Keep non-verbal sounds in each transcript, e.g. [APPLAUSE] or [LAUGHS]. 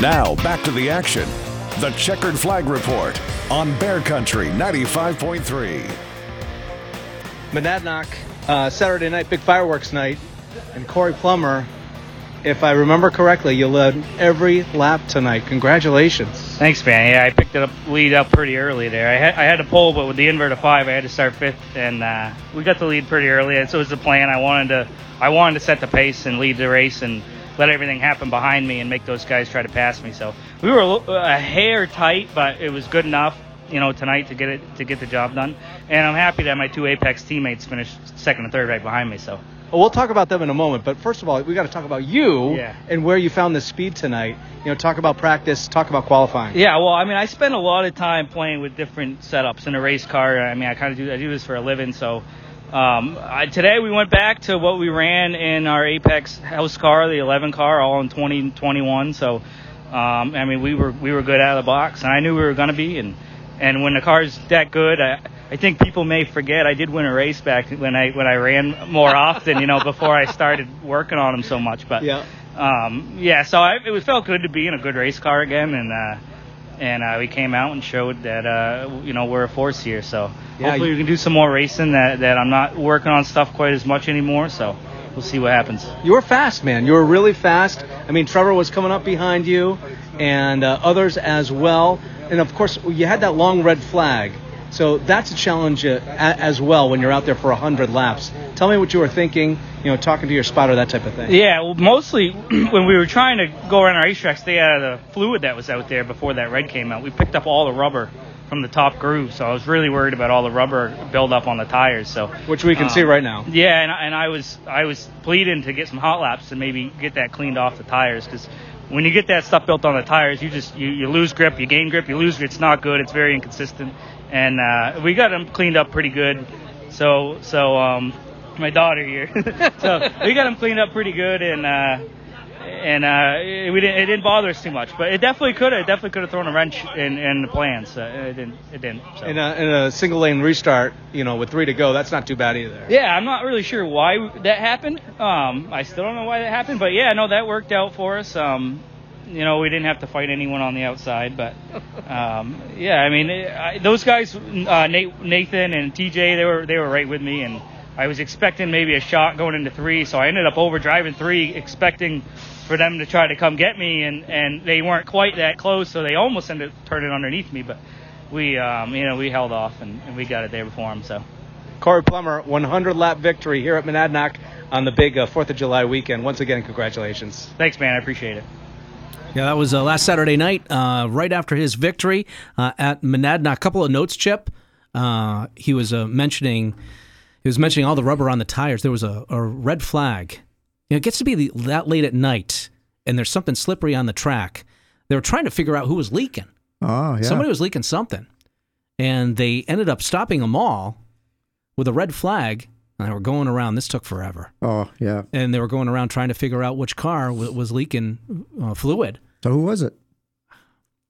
Now, back to the action. The Checkered Flag Report on Bear Country 95.3. Monadnock, uh, Saturday night, big fireworks night, and Cory Plummer, if I remember correctly, you led every lap tonight. Congratulations. Thanks, man. Yeah, I picked it up lead up pretty early there. I had I had to pull, but with the invert of five, I had to start fifth, and uh, we got the lead pretty early. And so it was the plan. I wanted to I wanted to set the pace and lead the race and let everything happen behind me and make those guys try to pass me. So we were a, a hair tight, but it was good enough, you know, tonight to get it to get the job done. And I'm happy that my two Apex teammates finished second and third right behind me. So Well, we'll talk about them in a moment, but first of all, we got to talk about you Yeah. and where you found the speed tonight. You know, talk about practice, talk about qualifying. Yeah, well, I mean, I spend a lot of time playing with different setups in a race car. I mean, I kind of do I do this for a living. So um, I, today we went back to what we ran in our Apex house car, the 11 car, all in 2021. so um, I mean, we were we were good out of the box, and I knew we were going to be. And and when the car's that good, I, I think people may forget I did win a race back when I when I ran more [LAUGHS] often, you know, before I started working on them so much. But Yeah. um, yeah, so I, it felt good to be in a good race car again, and uh, and uh, we came out and showed that uh, you know we're a force here. So Yeah, hopefully you- we can do some more racing. That that I'm not working on stuff quite as much anymore. So we'll see what happens. You were fast, man. You were really fast. I mean, Trevor was coming up behind you, and uh, others as well. And of course, you had that long red flag. So that's a challenge uh, as well when you're out there for 100 laps. Tell me what you were thinking, you know, talking to your spotter, that type of thing. Yeah, well, mostly [CLEARS THROAT] when we were trying to go around our racetrack, stay out of the fluid that was out there before that red came out. We picked up all the rubber from the top groove, so I was really worried about all the rubber buildup on the tires. So Which we can Um, see right now. Yeah, and, and I was I was pleading to get some hot laps to maybe get that cleaned off the tires because when you get that stuff built on the tires, you just you, you lose grip, you gain grip, you lose grip. It's not good. It's very inconsistent, and uh, we got them cleaned up pretty good. So so um, my daughter here, [LAUGHS] so we got them cleaned up pretty good, and uh, and uh, it, we didn't it didn't bother us too much, but it definitely could have definitely could have thrown a wrench in, in the plans. Uh, it didn't it didn't. So. In a, in a single lane restart, you know, with three to go, that's not too bad either. Yeah, I'm not really sure why that happened. Um, I still don't know why that happened, but yeah, no, that worked out for us. Um, you know, we didn't have to fight anyone on the outside, but um, yeah, I mean, I, those guys, uh, Nate, Nathan and TJ, they were they were right with me, and I was expecting maybe a shot going into three, so I ended up overdriving three, expecting for them to try to come get me, and and they weren't quite that close, so they almost ended up turning underneath me, but we, um, you know, we held off and, and we got it there before them, so. Cory Plummer, 100 lap victory here at Monadnock on the big uh, 4th of July weekend. Once again, congratulations. Thanks, man. I appreciate it. Yeah, that was uh, last Saturday night, uh, right after his victory uh, at Monadnock. A couple of notes, Chip. Uh, he was uh, mentioning he was mentioning all the rubber on the tires. There was a, a red flag. You know, it gets to be the, that late at night, and there's something slippery on the track. They were trying to figure out who was leaking. Oh, yeah. Somebody was leaking something, and they ended up stopping them all with a red flag. And they were going around. This took forever, oh, yeah. and they were going around trying to figure out which car w- was leaking uh, fluid. So who was it?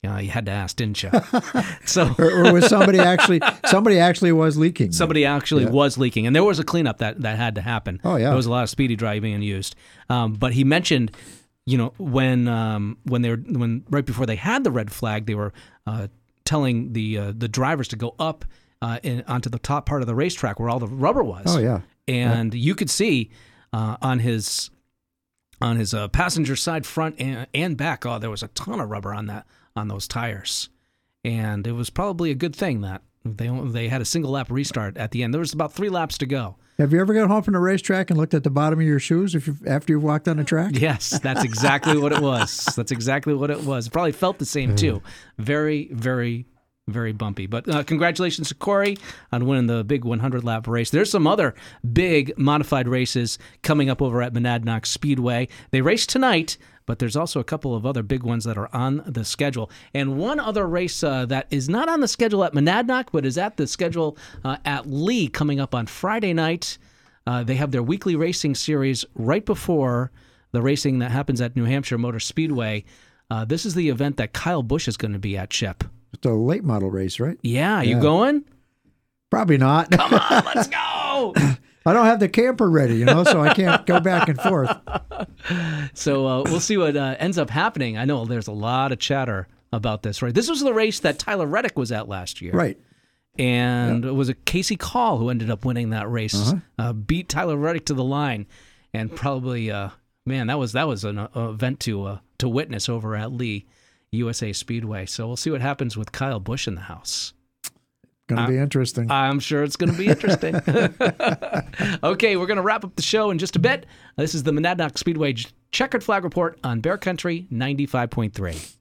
Yeah, you had to ask, didn't you? [LAUGHS] so Or, or was somebody actually somebody actually was leaking? somebody actually Yeah. was leaking, and there was a cleanup that that had to happen. Oh, yeah. there was a lot of speedy dry being used. Um, but he mentioned, you know, when um, when they were when right before they had the red flag, they were uh, telling the uh, the drivers to go up uh, in, onto the top part of the racetrack where all the rubber was. Oh, yeah. and you could see uh, on his on his uh, passenger side front and, and back. Oh, there was a ton of rubber on that on those tires, and it was probably a good thing that they they had a single lap restart at the end. There was about three laps to go. Have you ever got home from the racetrack and looked at the bottom of your shoes if you after you've walked on the track? [LAUGHS] Yes, that's exactly what it was. That's exactly what it was. It probably felt the same too. Very, very, very bumpy. But uh, congratulations to Cory on winning the big 100 lap race. There's some other big modified races coming up over at Monadnock Speedway. They race tonight. But there's also a couple of other big ones that are on the schedule. And one other race uh, that is not on the schedule at Monadnock, but is at the schedule uh, at Lee coming up on Friday night. Uh, they have their weekly racing series right before the racing that happens at New Hampshire Motor Speedway. Uh, this is the event that Kyle Busch is going to be at, Chip. It's a late model race, right? Yeah, you Yeah. going? Probably not. Come on, [LAUGHS] let's go. [LAUGHS] I don't have the camper ready, you know, so I can't go back and forth. [LAUGHS] So uh, we'll see what uh, ends up happening. I know there's a lot of chatter about this, right? This was the race that Tyler Reddick was at last year. Right. and it was a Casey Call who ended up winning that race. Uh-huh. Uh, beat Tyler Reddick to the line, and probably, uh, man, that was that was an uh, event to uh, to witness over at Lee USA Speedway. So we'll see what happens with Kyle Busch in the house. Going to be interesting. I'm sure it's going to be interesting. [LAUGHS] okay, we're going to wrap up the show in just a bit. This is the Monadnock Speedway Checkered Flag Report on Bear Country 95.3.